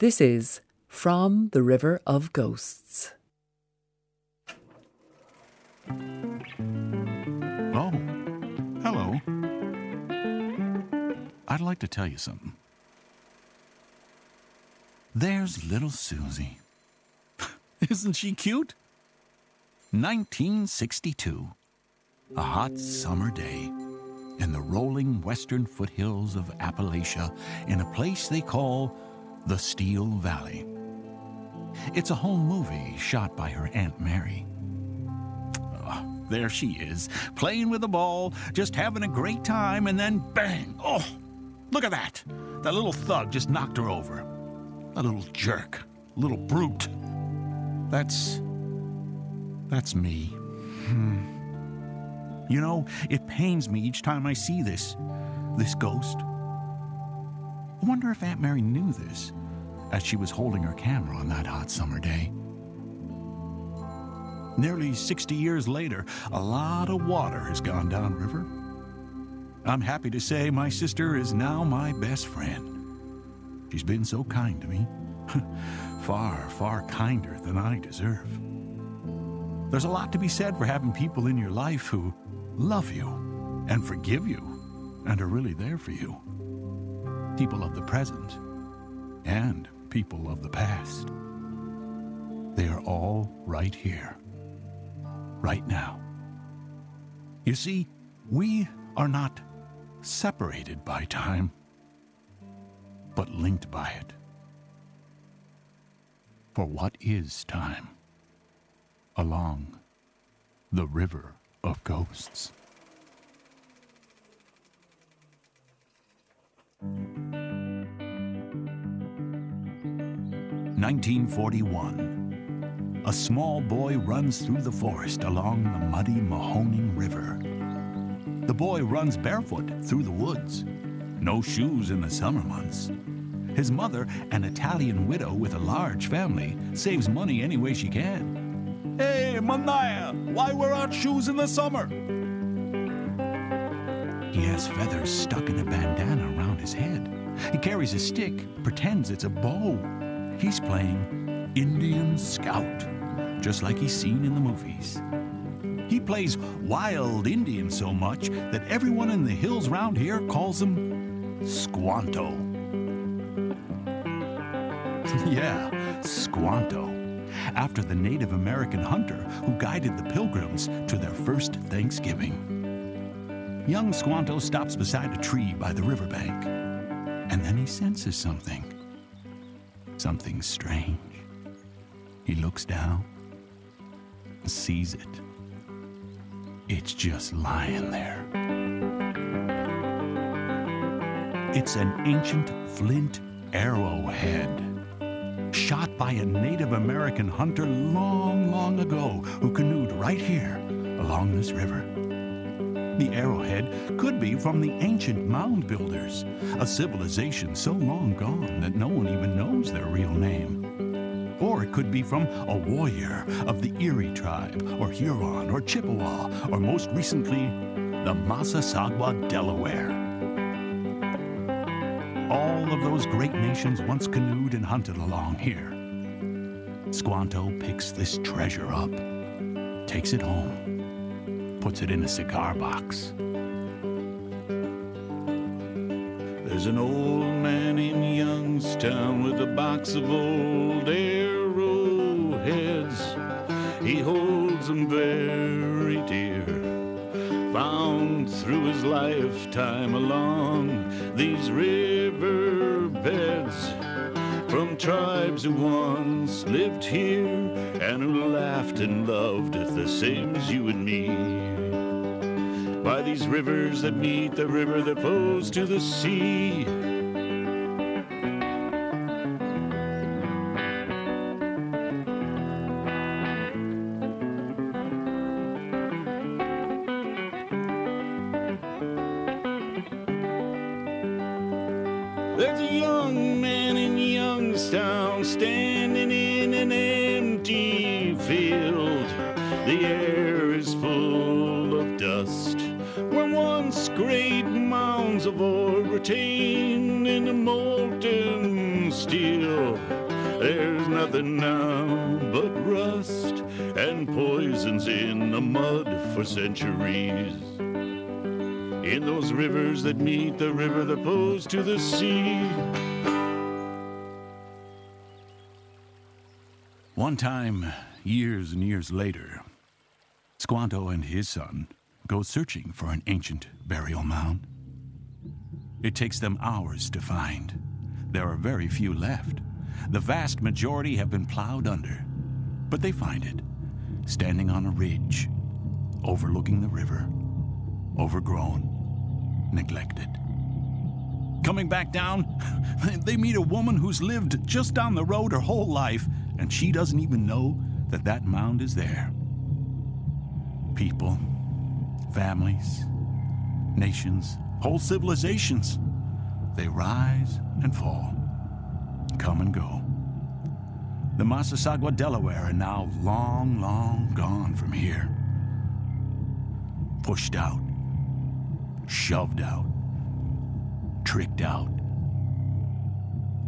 This is From the River of Ghosts. Oh, hello. I'd like to tell you something. There's little Susie. Isn't she cute? 1962. A hot summer day in the rolling western foothills of Appalachia in a place they call the Steel Valley. It's a home movie shot by her Aunt Mary. Oh, there she is, playing with the ball, just having a great time, and then bang! Oh, look at that! That little thug just knocked her over. A little jerk, little brute. That's. that's me. Hmm. You know, it pains me each time I see this. this ghost. I wonder if Aunt Mary knew this as she was holding her camera on that hot summer day. Nearly 60 years later, a lot of water has gone downriver. I'm happy to say my sister is now my best friend. She's been so kind to me. far, far kinder than I deserve. There's a lot to be said for having people in your life who love you and forgive you and are really there for you. People of the present and people of the past. They are all right here, right now. You see, we are not separated by time, but linked by it. For what is time? Along the river of ghosts. 1941. A small boy runs through the forest along the muddy Mahoning River. The boy runs barefoot through the woods, no shoes in the summer months. His mother, an Italian widow with a large family, saves money any way she can. Hey, Manaya, why wear out shoes in the summer? He has feathers stuck in a bandana around his head. He carries a stick, pretends it's a bow. He's playing Indian Scout, just like he's seen in the movies. He plays wild Indian so much that everyone in the hills round here calls him Squanto. yeah, Squanto, after the Native American hunter who guided the pilgrims to their first Thanksgiving. Young Squanto stops beside a tree by the riverbank, and then he senses something something strange. He looks down, sees it. It's just lying there. It's an ancient flint arrowhead, shot by a Native American hunter long, long ago who canoed right here along this river. The arrowhead could be from the ancient mound builders, a civilization so long gone that no one even knows their real name. Or it could be from a warrior of the Erie tribe, or Huron, or Chippewa, or most recently, the Massasauga Delaware. All of those great nations once canoed and hunted along here. Squanto picks this treasure up, takes it home, puts it in a cigar box. There's an old man in Youngstown with a box of old arrowheads. He holds them very dear. Found through his lifetime along these river beds from tribes who once lived here and who laughed and loved the same as you and me. By these rivers that meet the river that flows to the sea. The river that flows to the sea. One time, years and years later, Squanto and his son go searching for an ancient burial mound. It takes them hours to find. There are very few left. The vast majority have been plowed under. But they find it, standing on a ridge, overlooking the river, overgrown, neglected. Coming back down, they meet a woman who's lived just down the road her whole life, and she doesn't even know that that mound is there. People, families, nations, whole civilizations, they rise and fall, come and go. The Massasauga Delaware are now long, long gone from here. Pushed out, shoved out, tricked out,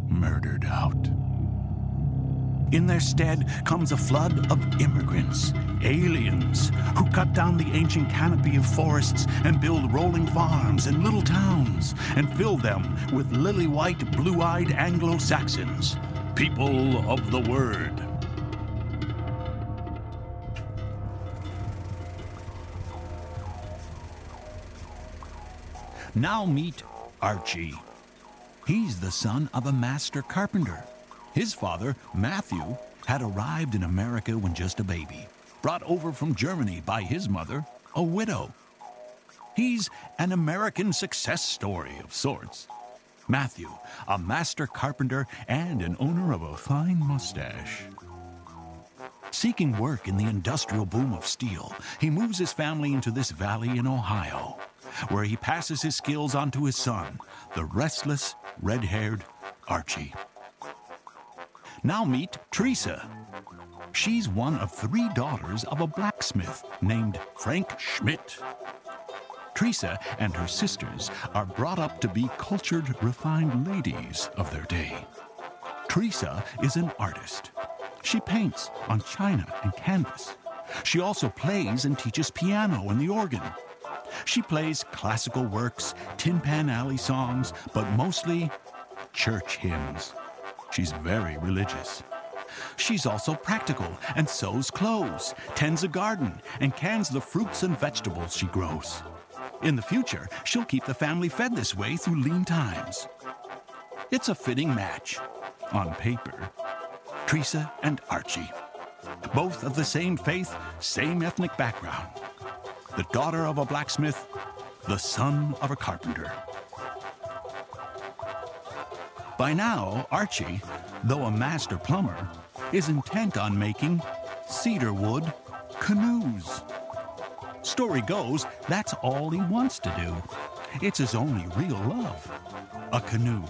murdered out. In their stead comes a flood of immigrants, aliens, who cut down the ancient canopy of forests and build rolling farms and little towns and fill them with lily white, blue eyed Anglo Saxons, people of the word. Now meet Archie. He's the son of a master carpenter. His father, Matthew, had arrived in America when just a baby, brought over from Germany by his mother, a widow. He's an American success story of sorts. Matthew, a master carpenter and an owner of a fine mustache. Seeking work in the industrial boom of steel, he moves his family into this valley in Ohio, where he passes his skills on to his son, the restless, red haired Archie. Now meet Teresa. She's one of three daughters of a blacksmith named Frank Schmidt. Teresa and her sisters are brought up to be cultured, refined ladies of their day. Teresa is an artist. She paints on china and canvas. She also plays and teaches piano and the organ. She plays classical works, Tin Pan Alley songs, but mostly church hymns. She's very religious. She's also practical and sews clothes, tends a garden, and cans the fruits and vegetables she grows. In the future, she'll keep the family fed this way through lean times. It's a fitting match. On paper, Teresa and Archie. Both of the same faith, same ethnic background. The daughter of a blacksmith, the son of a carpenter. By now, Archie, though a master plumber, is intent on making cedar wood canoes. Story goes, that's all he wants to do. It's his only real love. A canoe.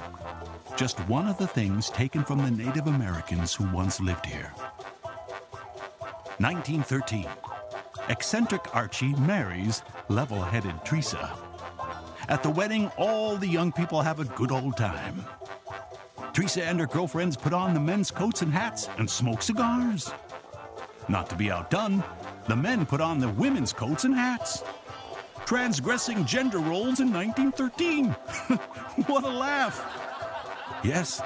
Just one of the things taken from the Native Americans who once lived here. 1913. Eccentric Archie marries level headed Teresa. At the wedding, all the young people have a good old time. Teresa and her girlfriends put on the men's coats and hats and smoke cigars. Not to be outdone, the men put on the women's coats and hats. Transgressing gender roles in 1913. what a laugh! Yes,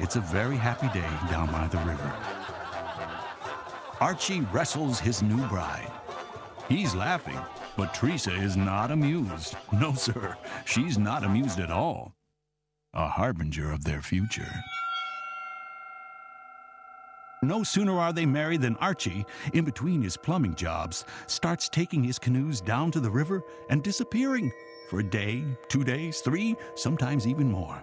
it's a very happy day down by the river. Archie wrestles his new bride. He's laughing, but Teresa is not amused. No, sir, she's not amused at all. A harbinger of their future. No sooner are they married than Archie, in between his plumbing jobs, starts taking his canoes down to the river and disappearing for a day, two days, three, sometimes even more.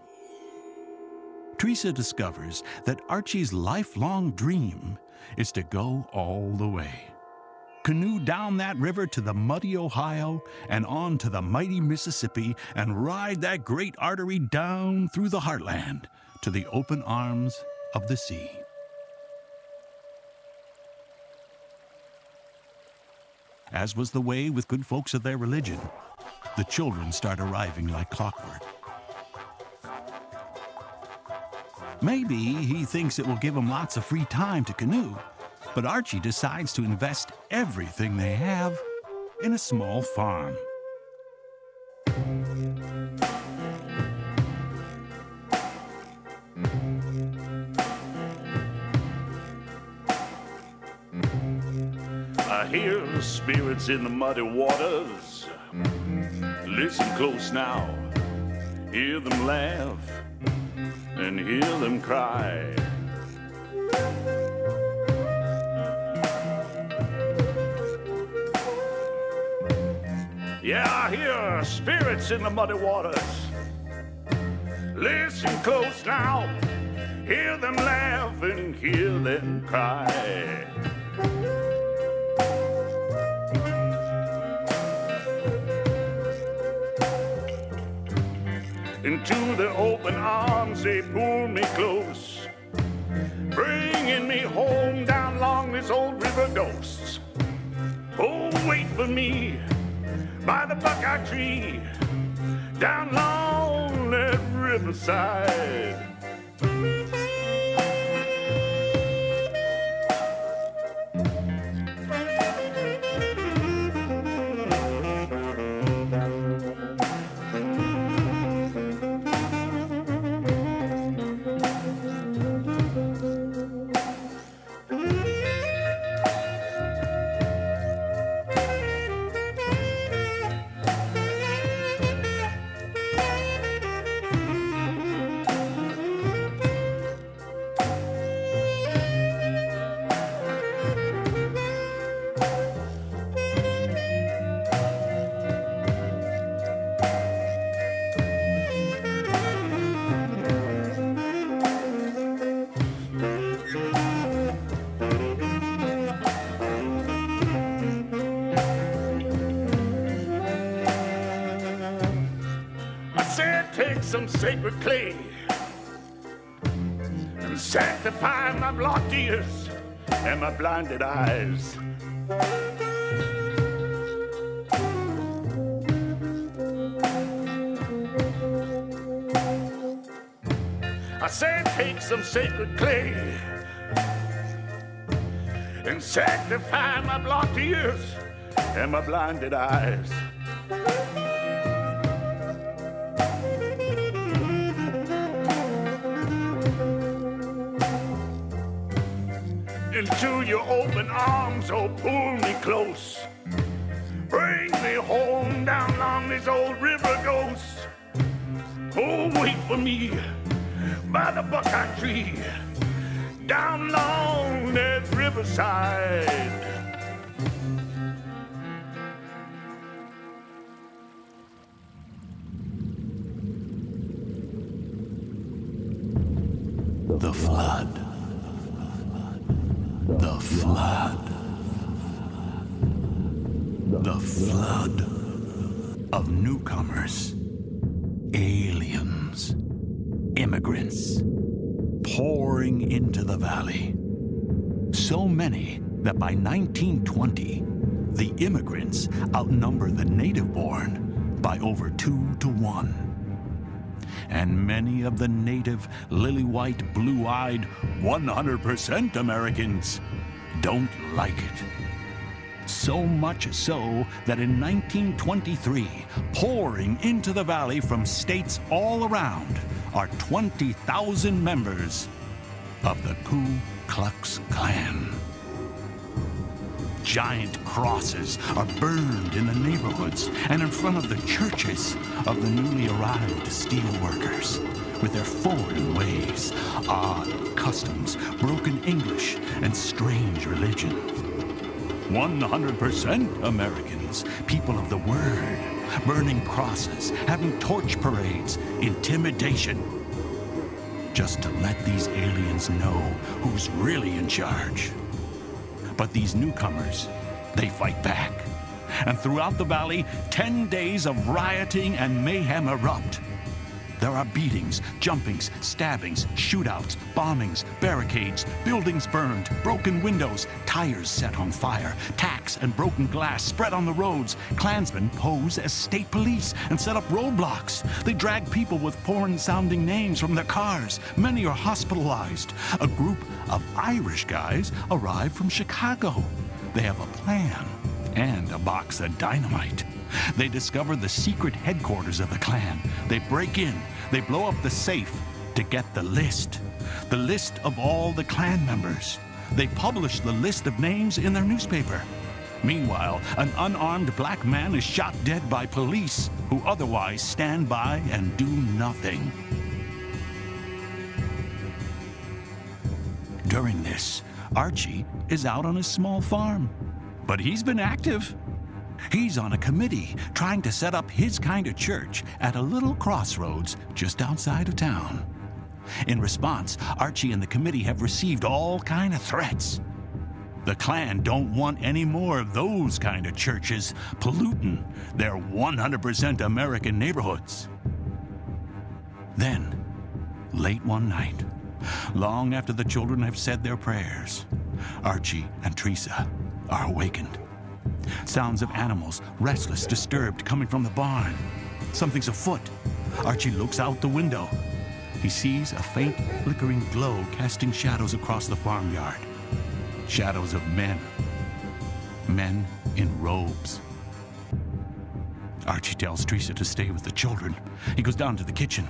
Teresa discovers that Archie's lifelong dream is to go all the way. Canoe down that river to the muddy Ohio and on to the mighty Mississippi and ride that great artery down through the heartland to the open arms of the sea. As was the way with good folks of their religion, the children start arriving like clockwork. Maybe he thinks it will give him lots of free time to canoe, but Archie decides to invest everything they have in a small farm. I hear the spirits in the muddy waters. Listen close now. Hear them laugh and hear them cry. Yeah, I hear spirits in the muddy waters. Listen close now. Hear them laugh and hear them cry. Into their open arms they pull me close, bringing me home down along this old river ghosts. Oh, wait for me by the buckeye tree, down along that riverside. Some sacred clay and sanctify my blocked ears and my blinded eyes. I said, take some sacred clay and sanctify my blocked ears and my blinded eyes. Arms, oh, pull me close. Bring me home down along this old river ghost. Oh, wait for me by the buckeye tree, down along that riverside. The flood. The flood. The flood of newcomers, aliens, immigrants pouring into the valley. So many that by 1920, the immigrants outnumber the native born by over two to one and many of the native, lily white, blue eyed, 100% Americans don't like it. So much so that in 1923, pouring into the valley from states all around are 20,000 members of the Ku Klux Klan. Giant crosses are burned in the neighborhoods and in front of the churches of the newly arrived steelworkers. With their foreign ways, odd customs, broken English, and strange religion. 100% Americans, people of the word, burning crosses, having torch parades, intimidation. Just to let these aliens know who's really in charge. But these newcomers, they fight back. And throughout the valley, 10 days of rioting and mayhem erupt. There are beatings, jumpings, stabbings, shootouts, bombings, barricades, buildings burned, broken windows, tires set on fire, tacks and broken glass spread on the roads. Klansmen pose as state police and set up roadblocks. They drag people with foreign sounding names from their cars. Many are hospitalized. A group of Irish guys arrive from Chicago. They have a plan and a box of dynamite. They discover the secret headquarters of the Klan. They break in, they blow up the safe to get the list. The list of all the Klan members. They publish the list of names in their newspaper. Meanwhile, an unarmed black man is shot dead by police who otherwise stand by and do nothing. During this, Archie is out on his small farm, but he's been active. He's on a committee trying to set up his kind of church at a little crossroads just outside of town. In response, Archie and the committee have received all kind of threats. The Klan don't want any more of those kind of churches polluting their 100% American neighborhoods. Then, late one night, long after the children have said their prayers, Archie and Teresa are awakened. Sounds of animals, restless, disturbed, coming from the barn. Something's afoot. Archie looks out the window. He sees a faint, flickering glow casting shadows across the farmyard. Shadows of men. Men in robes. Archie tells Teresa to stay with the children. He goes down to the kitchen.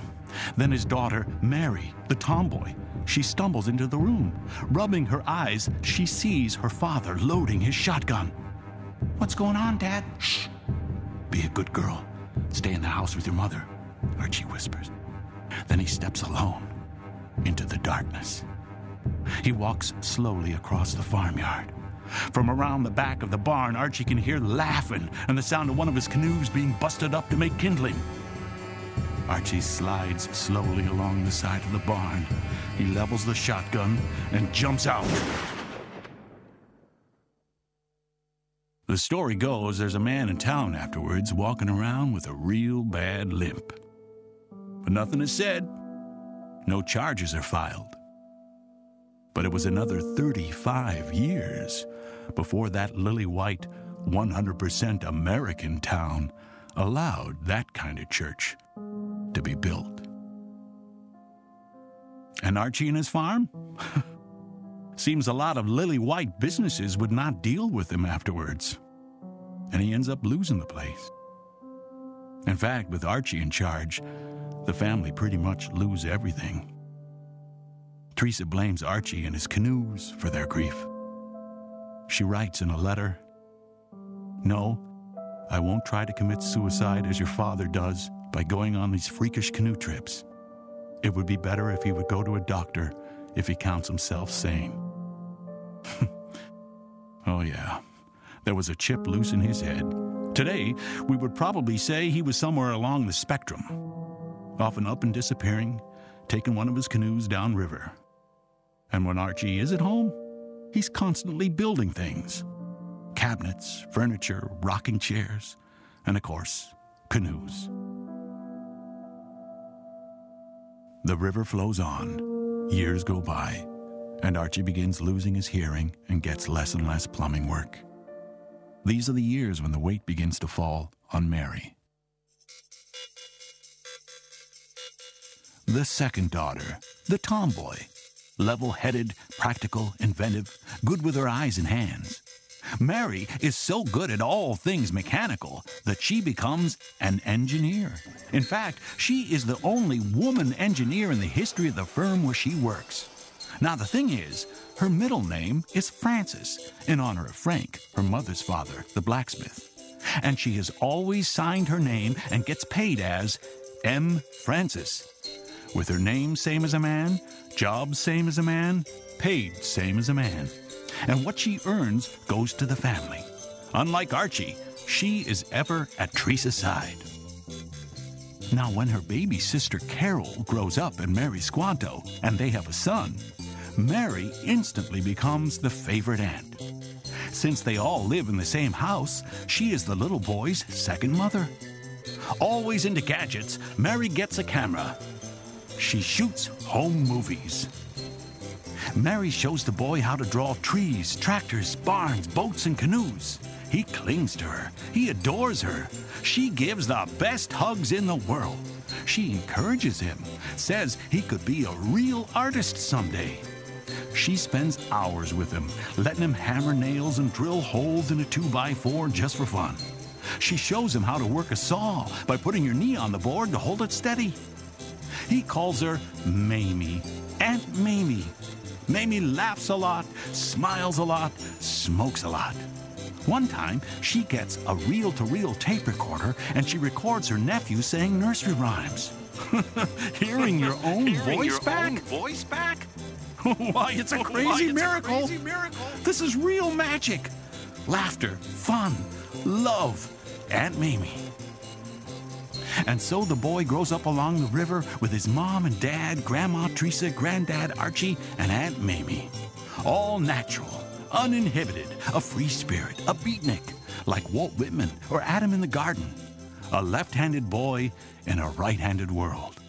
Then his daughter, Mary, the tomboy, she stumbles into the room. Rubbing her eyes, she sees her father loading his shotgun. What's going on, Dad? Shh. Be a good girl. Stay in the house with your mother, Archie whispers. Then he steps alone into the darkness. He walks slowly across the farmyard. From around the back of the barn, Archie can hear laughing and the sound of one of his canoes being busted up to make kindling. Archie slides slowly along the side of the barn. He levels the shotgun and jumps out. The story goes there's a man in town afterwards walking around with a real bad limp. But nothing is said. No charges are filed. But it was another 35 years before that lily white, 100% American town allowed that kind of church to be built. And Archie and his farm? Seems a lot of lily white businesses would not deal with him afterwards. And he ends up losing the place. In fact, with Archie in charge, the family pretty much lose everything. Teresa blames Archie and his canoes for their grief. She writes in a letter No, I won't try to commit suicide as your father does by going on these freakish canoe trips. It would be better if he would go to a doctor if he counts himself sane. oh, yeah. There was a chip loose in his head. Today, we would probably say he was somewhere along the spectrum, often up and disappearing, taking one of his canoes downriver. And when Archie is at home, he's constantly building things cabinets, furniture, rocking chairs, and of course, canoes. The river flows on, years go by, and Archie begins losing his hearing and gets less and less plumbing work. These are the years when the weight begins to fall on Mary. The second daughter, the tomboy, level headed, practical, inventive, good with her eyes and hands. Mary is so good at all things mechanical that she becomes an engineer. In fact, she is the only woman engineer in the history of the firm where she works. Now, the thing is, her middle name is Frances, in honor of Frank, her mother's father, the blacksmith. And she has always signed her name and gets paid as M. Frances. With her name same as a man, job same as a man, paid same as a man and what she earns goes to the family. Unlike Archie, she is ever at Teresa's side. Now, when her baby sister Carol grows up and marries Squanto, and they have a son, Mary instantly becomes the favorite aunt. Since they all live in the same house, she is the little boy's second mother. Always into gadgets, Mary gets a camera. She shoots home movies. Mary shows the boy how to draw trees, tractors, barns, boats, and canoes. He clings to her. He adores her. She gives the best hugs in the world. She encourages him, says he could be a real artist someday. She spends hours with him, letting him hammer nails and drill holes in a 2x4 just for fun. She shows him how to work a saw by putting your knee on the board to hold it steady. He calls her Mamie, Aunt Mamie. Mamie laughs a lot, smiles a lot, smokes a lot. One time, she gets a reel to reel tape recorder and she records her nephew saying nursery rhymes. Hearing your own Hearing voice your back? own voice back? Why, it's a crazy Why, it's a miracle. crazy miracle. This is real magic. Laughter, fun, love, Aunt Mamie. And so the boy grows up along the river with his mom and dad, Grandma Teresa, Granddad Archie, and Aunt Mamie. All natural, uninhibited, a free spirit, a beatnik, like Walt Whitman or Adam in the Garden. A left handed boy in a right handed world.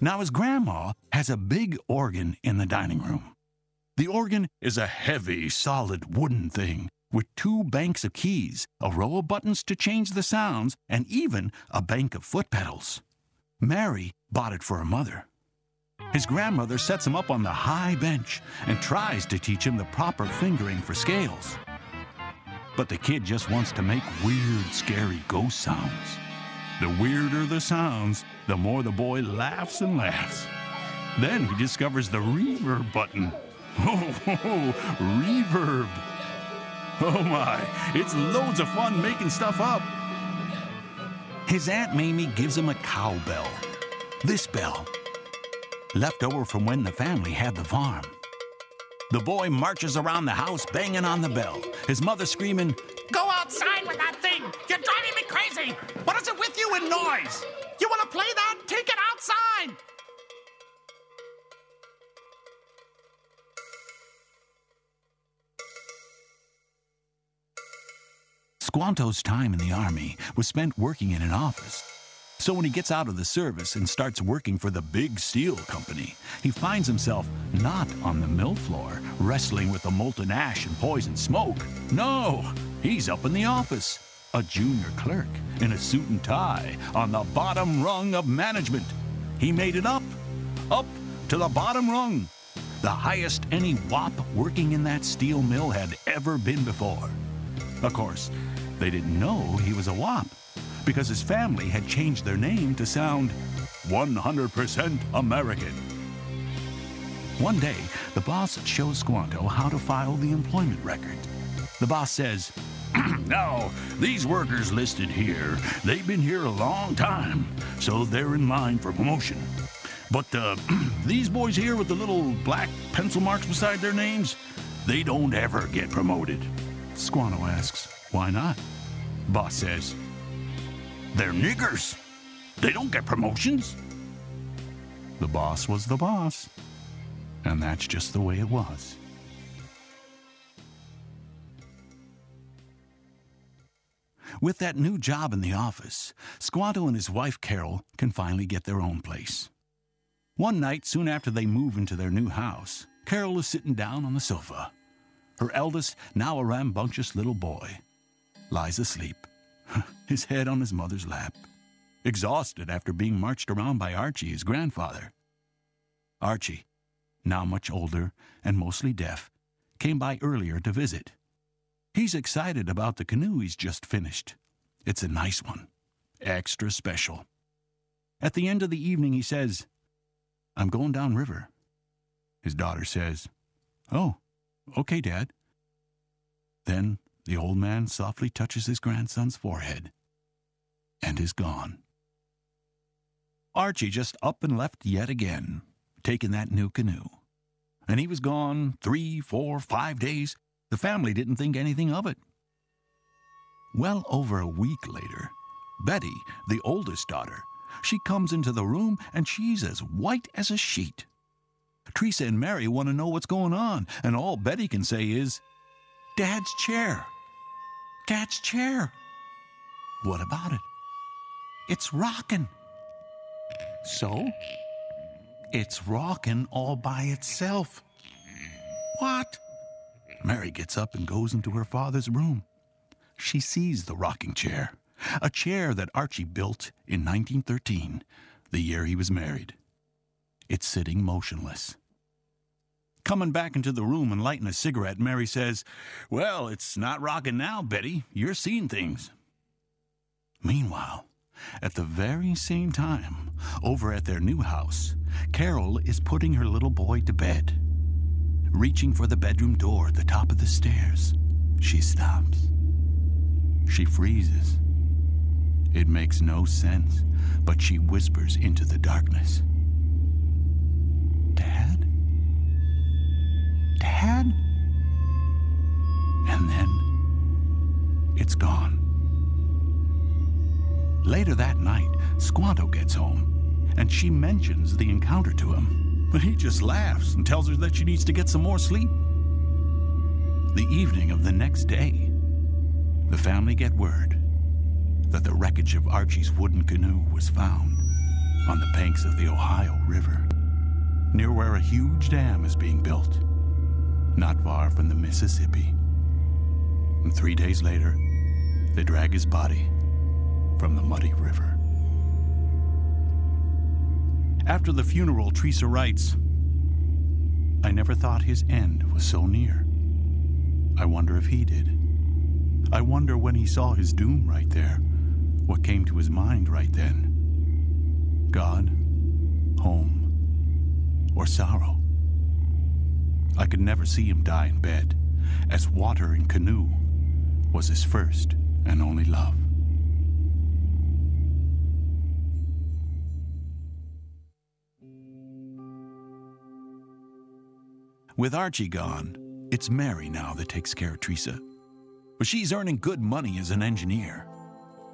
Now, his grandma has a big organ in the dining room. The organ is a heavy, solid wooden thing with two banks of keys, a row of buttons to change the sounds, and even a bank of foot pedals. Mary bought it for her mother. His grandmother sets him up on the high bench and tries to teach him the proper fingering for scales. But the kid just wants to make weird, scary ghost sounds. The weirder the sounds, the more the boy laughs and laughs. Then he discovers the reverb button. Oh, ho, ho, reverb. Oh my, it's loads of fun making stuff up. His Aunt Mamie gives him a cowbell. This bell. Left over from when the family had the farm. The boy marches around the house banging on the bell, his mother screaming, Go outside with that thing! You're driving me crazy! What is it with you and noise? You want to play that? Take it outside! Squanto's time in the Army was spent working in an office. So when he gets out of the service and starts working for the big steel company, he finds himself not on the mill floor wrestling with the molten ash and poison smoke. No, he's up in the office, a junior clerk in a suit and tie on the bottom rung of management. He made it up, up to the bottom rung, the highest any wop working in that steel mill had ever been before. Of course, they didn't know he was a WAP because his family had changed their name to sound 100% American. One day, the boss shows Squanto how to file the employment record. The boss says, Now, these workers listed here, they've been here a long time, so they're in line for promotion. But uh, these boys here with the little black pencil marks beside their names, they don't ever get promoted. Squanto asks, Why not? Boss says, They're niggers. They don't get promotions. The boss was the boss. And that's just the way it was. With that new job in the office, Squanto and his wife Carol can finally get their own place. One night, soon after they move into their new house, Carol is sitting down on the sofa. Her eldest, now a rambunctious little boy, lies asleep, his head on his mother's lap, exhausted after being marched around by Archie, his grandfather. Archie, now much older and mostly deaf, came by earlier to visit. He's excited about the canoe he's just finished. It's a nice one, extra special. At the end of the evening, he says, I'm going down river. His daughter says, Oh, okay, Dad. Then the old man softly touches his grandson's forehead and is gone. Archie just up and left yet again, taking that new canoe. And he was gone three, four, five days. The family didn't think anything of it. Well over a week later, Betty, the oldest daughter, she comes into the room and she's as white as a sheet. Teresa and Mary want to know what's going on, and all Betty can say is, Dad's chair. Dad's chair. What about it? It's rocking. So? It's rocking all by itself. What? Mary gets up and goes into her father's room. She sees the rocking chair, a chair that Archie built in 1913, the year he was married. It's sitting motionless. Coming back into the room and lighting a cigarette, Mary says, Well, it's not rocking now, Betty. You're seeing things. Meanwhile, at the very same time, over at their new house, Carol is putting her little boy to bed. Reaching for the bedroom door at the top of the stairs, she stops. She freezes. It makes no sense, but she whispers into the darkness. Dad? Dad? And then it's gone. Later that night, Squanto gets home, and she mentions the encounter to him. But he just laughs and tells her that she needs to get some more sleep. The evening of the next day, the family get word that the wreckage of Archie's wooden canoe was found on the banks of the Ohio River, near where a huge dam is being built, not far from the Mississippi. And three days later, they drag his body from the muddy river. After the funeral, Teresa writes, I never thought his end was so near. I wonder if he did. I wonder when he saw his doom right there, what came to his mind right then. God, home, or sorrow. I could never see him die in bed, as water in canoe was his first and only love. With Archie gone, it's Mary now that takes care of Teresa. But she's earning good money as an engineer.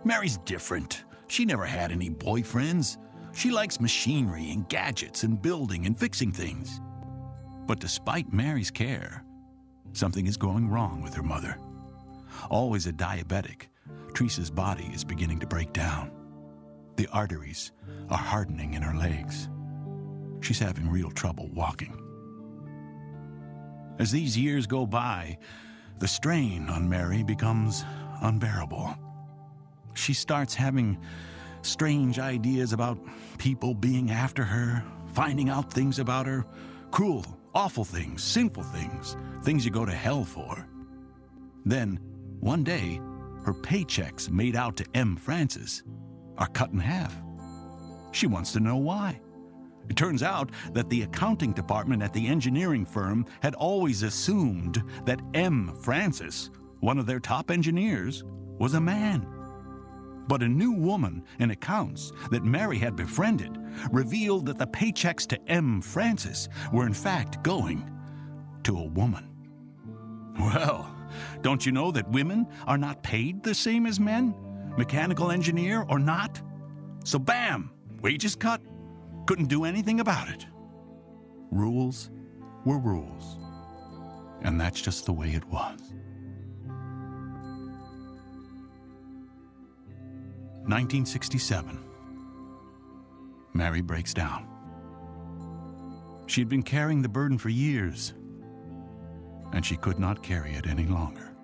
Mary's different. She never had any boyfriends. She likes machinery and gadgets and building and fixing things. But despite Mary's care, something is going wrong with her mother. Always a diabetic, Teresa's body is beginning to break down. The arteries are hardening in her legs. She's having real trouble walking. As these years go by, the strain on Mary becomes unbearable. She starts having strange ideas about people being after her, finding out things about her cruel, awful things, sinful things, things you go to hell for. Then, one day, her paychecks made out to M. Francis are cut in half. She wants to know why. It turns out that the accounting department at the engineering firm had always assumed that M. Francis, one of their top engineers, was a man. But a new woman in accounts that Mary had befriended revealed that the paychecks to M. Francis were in fact going to a woman. Well, don't you know that women are not paid the same as men? Mechanical engineer or not? So, bam, wages cut. Couldn't do anything about it. Rules were rules. And that's just the way it was. 1967. Mary breaks down. She had been carrying the burden for years, and she could not carry it any longer.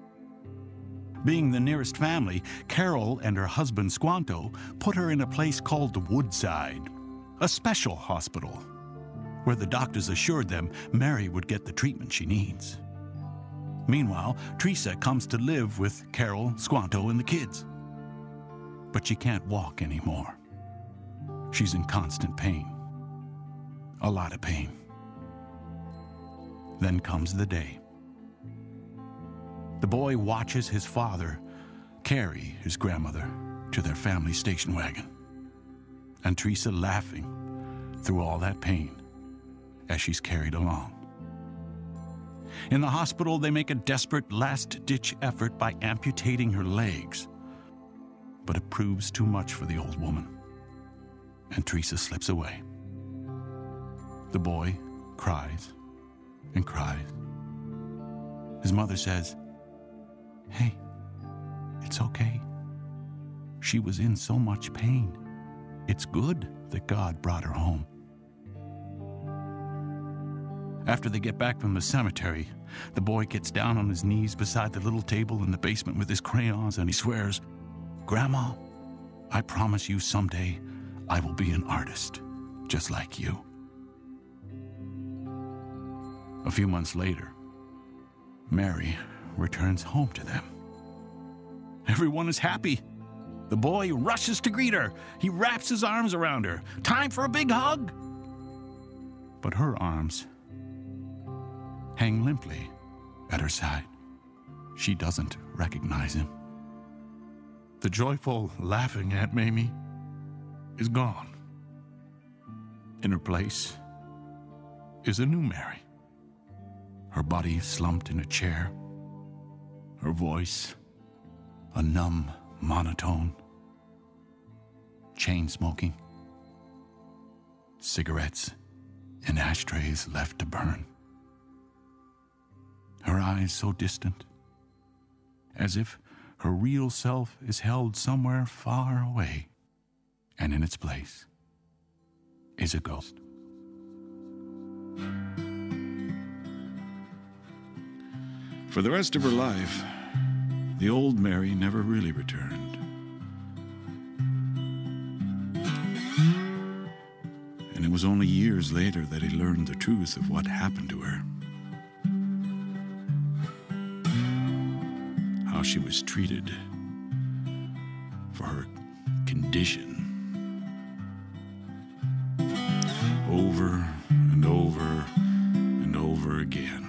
Being the nearest family, Carol and her husband Squanto put her in a place called the Woodside, a special hospital, where the doctors assured them Mary would get the treatment she needs. Meanwhile, Teresa comes to live with Carol, Squanto, and the kids. But she can't walk anymore. She's in constant pain. A lot of pain. Then comes the day. The boy watches his father carry his grandmother to their family station wagon, and Teresa laughing through all that pain as she's carried along. In the hospital, they make a desperate last ditch effort by amputating her legs. But it proves too much for the old woman, and Teresa slips away. The boy cries and cries. His mother says, Hey, it's okay. She was in so much pain. It's good that God brought her home. After they get back from the cemetery, the boy gets down on his knees beside the little table in the basement with his crayons and he swears, Grandma, I promise you someday I will be an artist, just like you. A few months later, Mary returns home to them. Everyone is happy. The boy rushes to greet her. He wraps his arms around her. Time for a big hug. But her arms hang limply at her side. She doesn't recognize him. The joyful laughing Aunt Mamie is gone. In her place is a new Mary. Her body slumped in a chair, her voice a numb monotone, chain smoking, cigarettes in ashtrays left to burn her eyes so distant, as if her real self is held somewhere far away, and in its place is a ghost. For the rest of her life, the old Mary never really returned. And it was only years later that he learned the truth of what happened to her. She was treated for her condition. Over and over and over again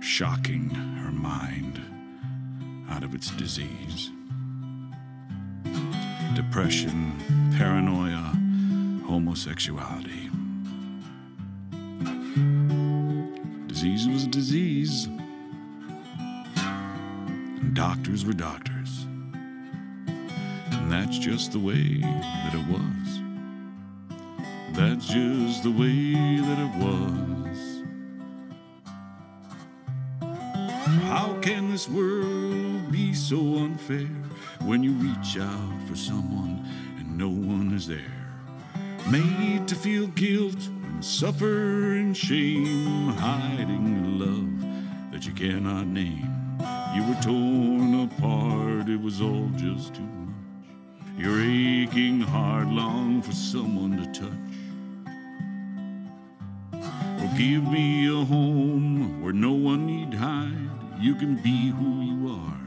shocking her mind out of its disease. Depression, paranoia, homosexuality. Disease was disease, and doctors were doctors. And that's just the way that it was. That's just the way that it was. How can this world be so unfair when you reach out for someone and no one is there? Made to feel guilt and suffer and shame, hiding love that you cannot name. You were torn apart, it was all just too much. Your aching heart longed for someone to touch. Or give me a home where no one need hide. You can be who you are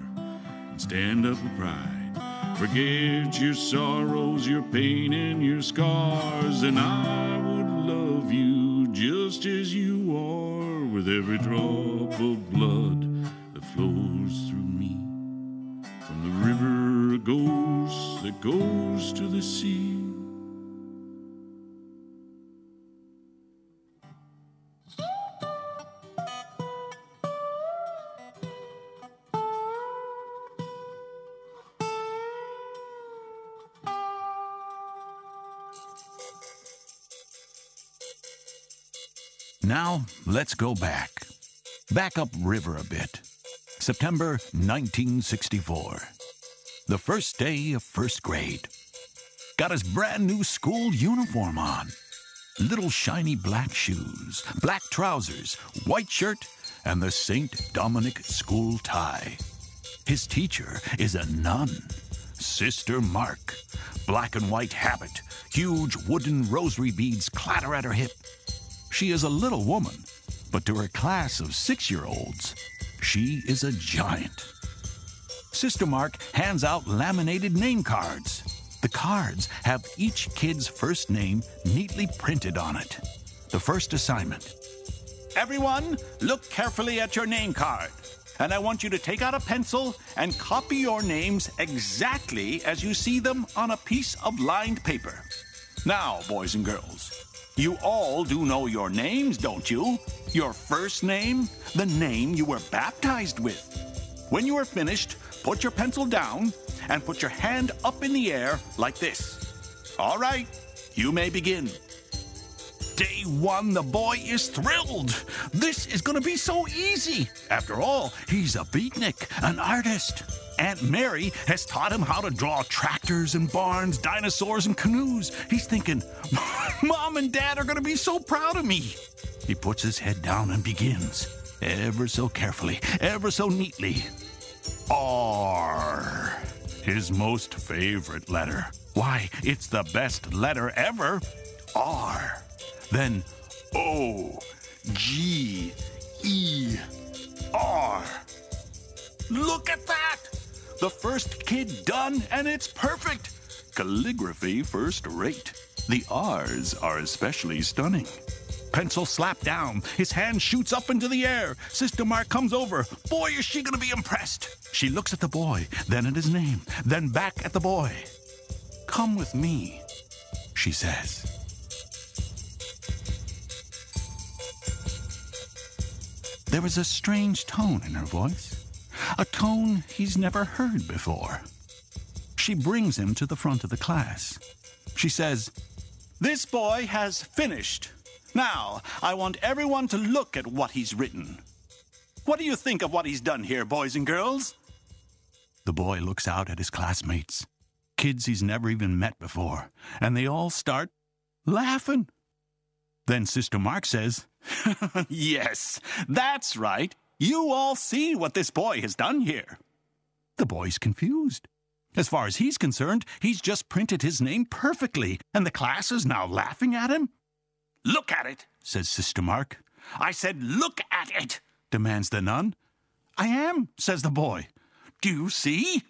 and stand up with pride. Forget your sorrows, your pain, and your scars, and I would love you just as you are, with every drop of blood that flows ghosts that goes to the sea. Now, let's go back. Back up river a bit. September 1964. The first day of first grade. Got his brand new school uniform on. Little shiny black shoes, black trousers, white shirt, and the St. Dominic school tie. His teacher is a nun, Sister Mark. Black and white habit, huge wooden rosary beads clatter at her hip. She is a little woman, but to her class of six year olds, she is a giant. Sister Mark hands out laminated name cards. The cards have each kid's first name neatly printed on it. The first assignment Everyone, look carefully at your name card. And I want you to take out a pencil and copy your names exactly as you see them on a piece of lined paper. Now, boys and girls, you all do know your names, don't you? Your first name, the name you were baptized with. When you are finished, put your pencil down and put your hand up in the air like this. All right, you may begin. Day one, the boy is thrilled. This is going to be so easy. After all, he's a beatnik, an artist. Aunt Mary has taught him how to draw tractors and barns, dinosaurs and canoes. He's thinking, Mom and Dad are going to be so proud of me. He puts his head down and begins, ever so carefully, ever so neatly. R. His most favorite letter. Why, it's the best letter ever. R. Then O. G. E. R. Look at that! The first kid done, and it's perfect. Calligraphy first rate. The R's are especially stunning. Pencil slapped down. His hand shoots up into the air. Sister Mark comes over. Boy, is she going to be impressed. She looks at the boy, then at his name, then back at the boy. Come with me, she says. There was a strange tone in her voice, a tone he's never heard before. She brings him to the front of the class. She says, This boy has finished. Now, I want everyone to look at what he's written. What do you think of what he's done here, boys and girls? The boy looks out at his classmates, kids he's never even met before, and they all start laughing. Then Sister Mark says, Yes, that's right. You all see what this boy has done here. The boy's confused. As far as he's concerned, he's just printed his name perfectly, and the class is now laughing at him. Look at it, says Sister Mark. I said, Look at it, demands the nun. I am, says the boy. Do you see?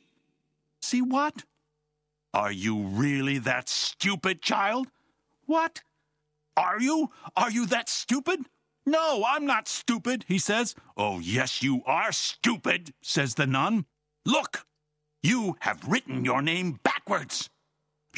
See what? Are you really that stupid, child? What? Are you? Are you that stupid? No, I'm not stupid, he says. Oh, yes, you are stupid, says the nun. Look, you have written your name backwards.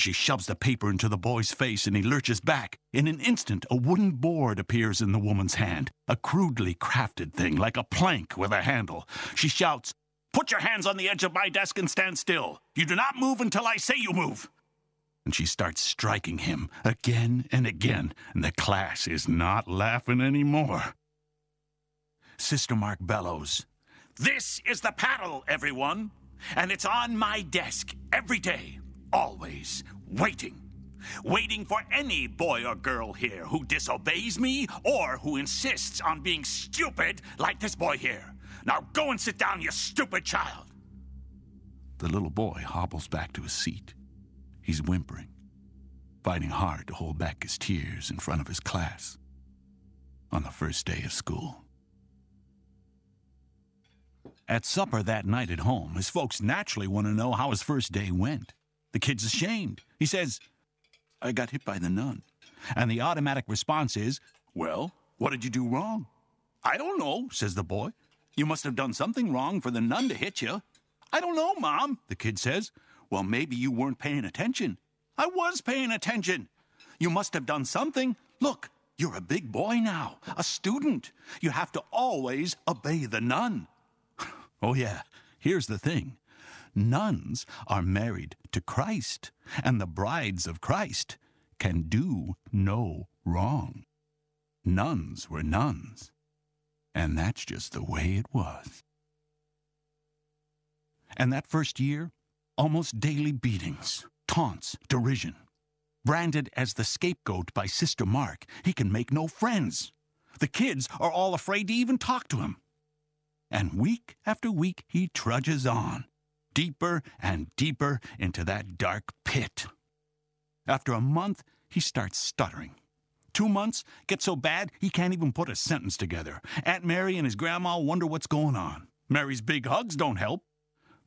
She shoves the paper into the boy's face and he lurches back. In an instant, a wooden board appears in the woman's hand, a crudely crafted thing like a plank with a handle. She shouts, Put your hands on the edge of my desk and stand still. You do not move until I say you move. And she starts striking him again and again, and the class is not laughing anymore. Sister Mark bellows, This is the paddle, everyone, and it's on my desk every day, always, waiting. Waiting for any boy or girl here who disobeys me or who insists on being stupid like this boy here. Now go and sit down, you stupid child. The little boy hobbles back to his seat. He's whimpering, fighting hard to hold back his tears in front of his class on the first day of school. At supper that night at home, his folks naturally want to know how his first day went. The kid's ashamed. He says, I got hit by the nun. And the automatic response is, Well, what did you do wrong? I don't know, says the boy. You must have done something wrong for the nun to hit you. I don't know, Mom, the kid says. Well, maybe you weren't paying attention. I was paying attention. You must have done something. Look, you're a big boy now, a student. You have to always obey the nun. oh, yeah, here's the thing nuns are married to Christ, and the brides of Christ can do no wrong. Nuns were nuns, and that's just the way it was. And that first year, almost daily beatings, taunts, derision. Branded as the scapegoat by Sister Mark, he can make no friends. The kids are all afraid to even talk to him. And week after week, he trudges on, deeper and deeper into that dark pit. After a month, he starts stuttering. Two months get so bad he can't even put a sentence together. Aunt Mary and his grandma wonder what's going on. Mary's big hugs don't help.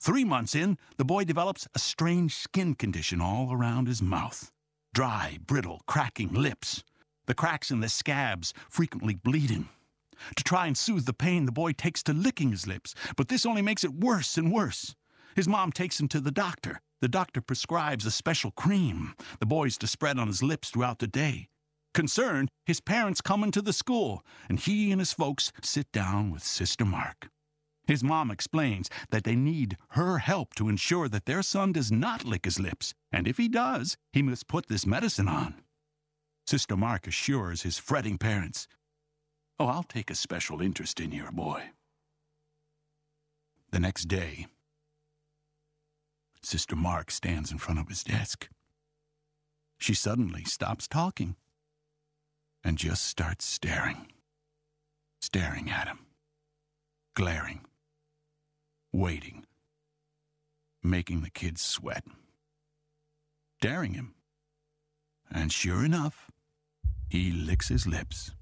Three months in, the boy develops a strange skin condition all around his mouth dry, brittle, cracking lips. The cracks and the scabs frequently bleeding. To try and soothe the pain, the boy takes to licking his lips, but this only makes it worse and worse. His mom takes him to the doctor. The doctor prescribes a special cream the boy's to spread on his lips throughout the day. Concerned, his parents come into the school, and he and his folks sit down with Sister Mark. His mom explains that they need her help to ensure that their son does not lick his lips, and if he does, he must put this medicine on. Sister Mark assures his fretting parents, Oh, I'll take a special interest in your boy. The next day, Sister Mark stands in front of his desk. She suddenly stops talking and just starts staring. Staring at him. Glaring. Waiting. Making the kids sweat. Daring him. And sure enough, he licks his lips.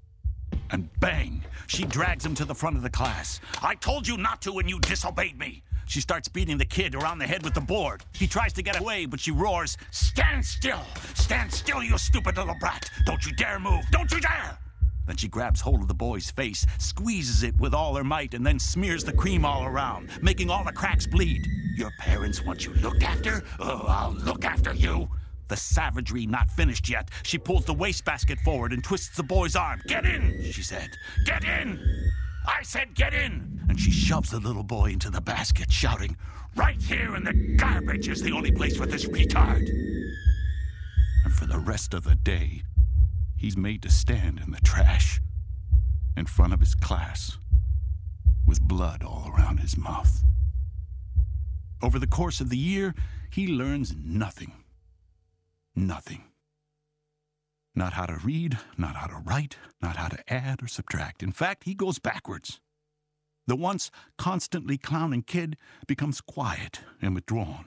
And bang! She drags him to the front of the class. I told you not to, and you disobeyed me. She starts beating the kid around the head with the board. He tries to get away, but she roars, Stand still! Stand still, you stupid little brat! Don't you dare move! Don't you dare! Then she grabs hold of the boy's face, squeezes it with all her might, and then smears the cream all around, making all the cracks bleed. Your parents want you looked after? Oh, I'll look after you! The savagery not finished yet, she pulls the wastebasket forward and twists the boy's arm. Get in, she said. Get in! I said get in! And she shoves the little boy into the basket, shouting, Right here in the garbage is the only place for this retard! And for the rest of the day, he's made to stand in the trash in front of his class with blood all around his mouth. Over the course of the year, he learns nothing. Nothing. Not how to read, not how to write, not how to add or subtract. In fact, he goes backwards. The once constantly clowning kid becomes quiet and withdrawn.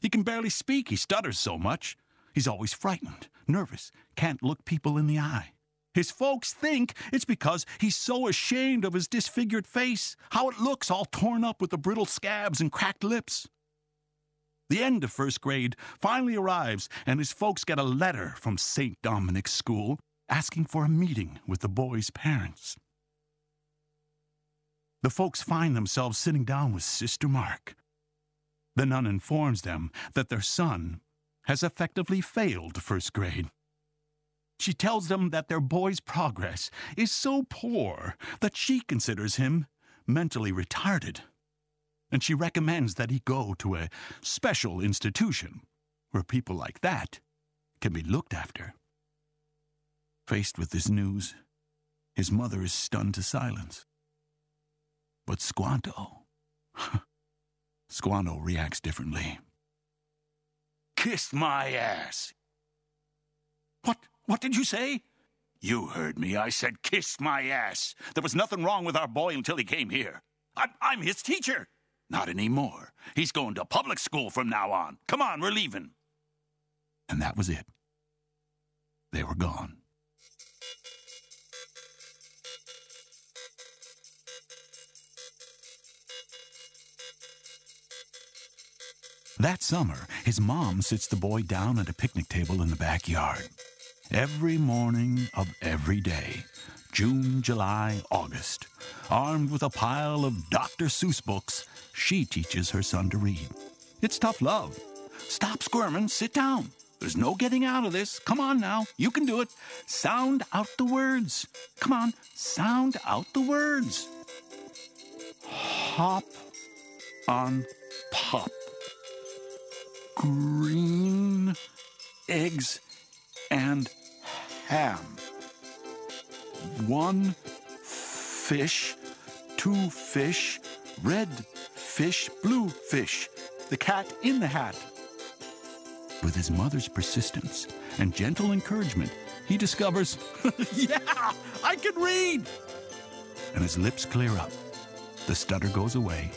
He can barely speak, he stutters so much. He's always frightened, nervous, can't look people in the eye. His folks think it's because he's so ashamed of his disfigured face, how it looks all torn up with the brittle scabs and cracked lips. The end of first grade finally arrives, and his folks get a letter from St. Dominic's School asking for a meeting with the boy's parents. The folks find themselves sitting down with Sister Mark. The nun informs them that their son has effectively failed first grade. She tells them that their boy's progress is so poor that she considers him mentally retarded and she recommends that he go to a special institution where people like that can be looked after. Faced with this news, his mother is stunned to silence. But Squanto. Squanto reacts differently. Kiss my ass! What? What did you say? You heard me. I said kiss my ass. There was nothing wrong with our boy until he came here. I'm, I'm his teacher. Not anymore. He's going to public school from now on. Come on, we're leaving. And that was it. They were gone. That summer, his mom sits the boy down at a picnic table in the backyard. Every morning of every day, June, July, August, armed with a pile of Dr. Seuss books, she teaches her son to read. It's tough love. Stop squirming, sit down. There's no getting out of this. Come on now, you can do it. Sound out the words. Come on, sound out the words. Hop on pop. Green eggs and ham. One fish, two fish, red fish, blue fish, the cat in the hat. With his mother's persistence and gentle encouragement, he discovers, yeah, I can read! And his lips clear up. The stutter goes away.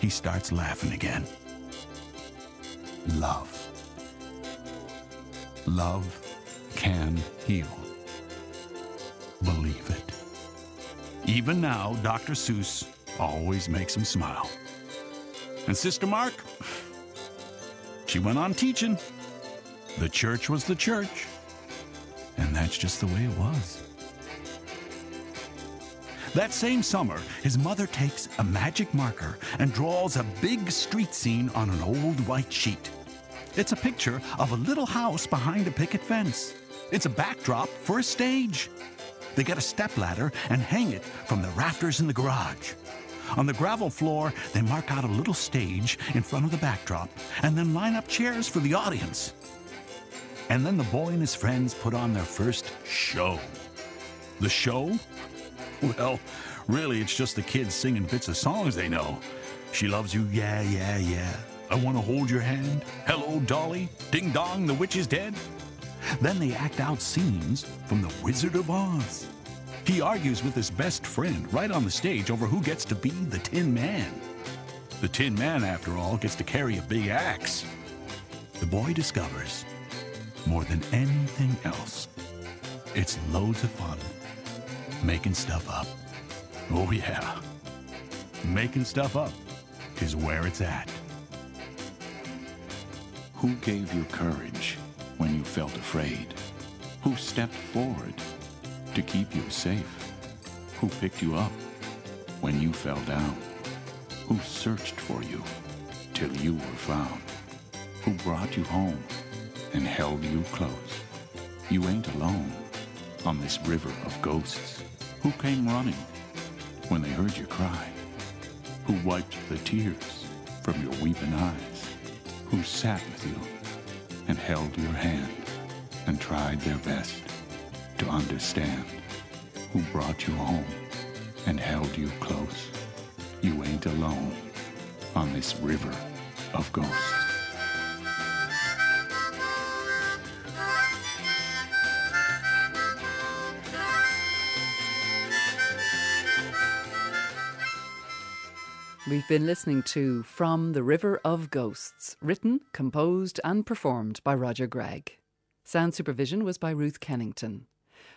He starts laughing again. Love. Love can heal. Believe it. Even now, Dr. Seuss always makes him smile. And Sister Mark, she went on teaching. The church was the church. And that's just the way it was. That same summer, his mother takes a magic marker and draws a big street scene on an old white sheet. It's a picture of a little house behind a picket fence. It's a backdrop for a stage. They get a stepladder and hang it from the rafters in the garage. On the gravel floor, they mark out a little stage in front of the backdrop and then line up chairs for the audience. And then the boy and his friends put on their first show. The show? Well, really, it's just the kids singing bits of songs they know. She loves you, yeah, yeah, yeah. I want to hold your hand. Hello, Dolly. Ding dong, the witch is dead. Then they act out scenes from The Wizard of Oz. He argues with his best friend right on the stage over who gets to be the Tin Man. The Tin Man, after all, gets to carry a big axe. The boy discovers, more than anything else, it's loads of fun making stuff up. Oh, yeah. Making stuff up is where it's at. Who gave you courage when you felt afraid? Who stepped forward to keep you safe? Who picked you up when you fell down? Who searched for you till you were found? Who brought you home and held you close? You ain't alone on this river of ghosts. Who came running when they heard you cry? Who wiped the tears from your weeping eyes? Who sat with you and held your hand and tried their best to understand? Who brought you home and held you close? You ain't alone on this river of ghosts. We've been listening to From the River of Ghosts, written, composed, and performed by Roger Gregg. Sound supervision was by Ruth Kennington.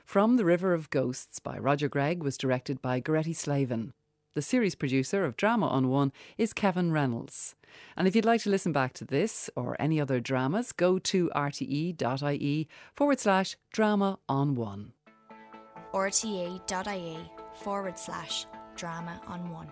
From the River of Ghosts by Roger Gregg was directed by Goretti Slavin. The series producer of Drama on One is Kevin Reynolds. And if you'd like to listen back to this or any other dramas, go to rte.ie forward slash drama on one. rte.ie forward slash drama on one.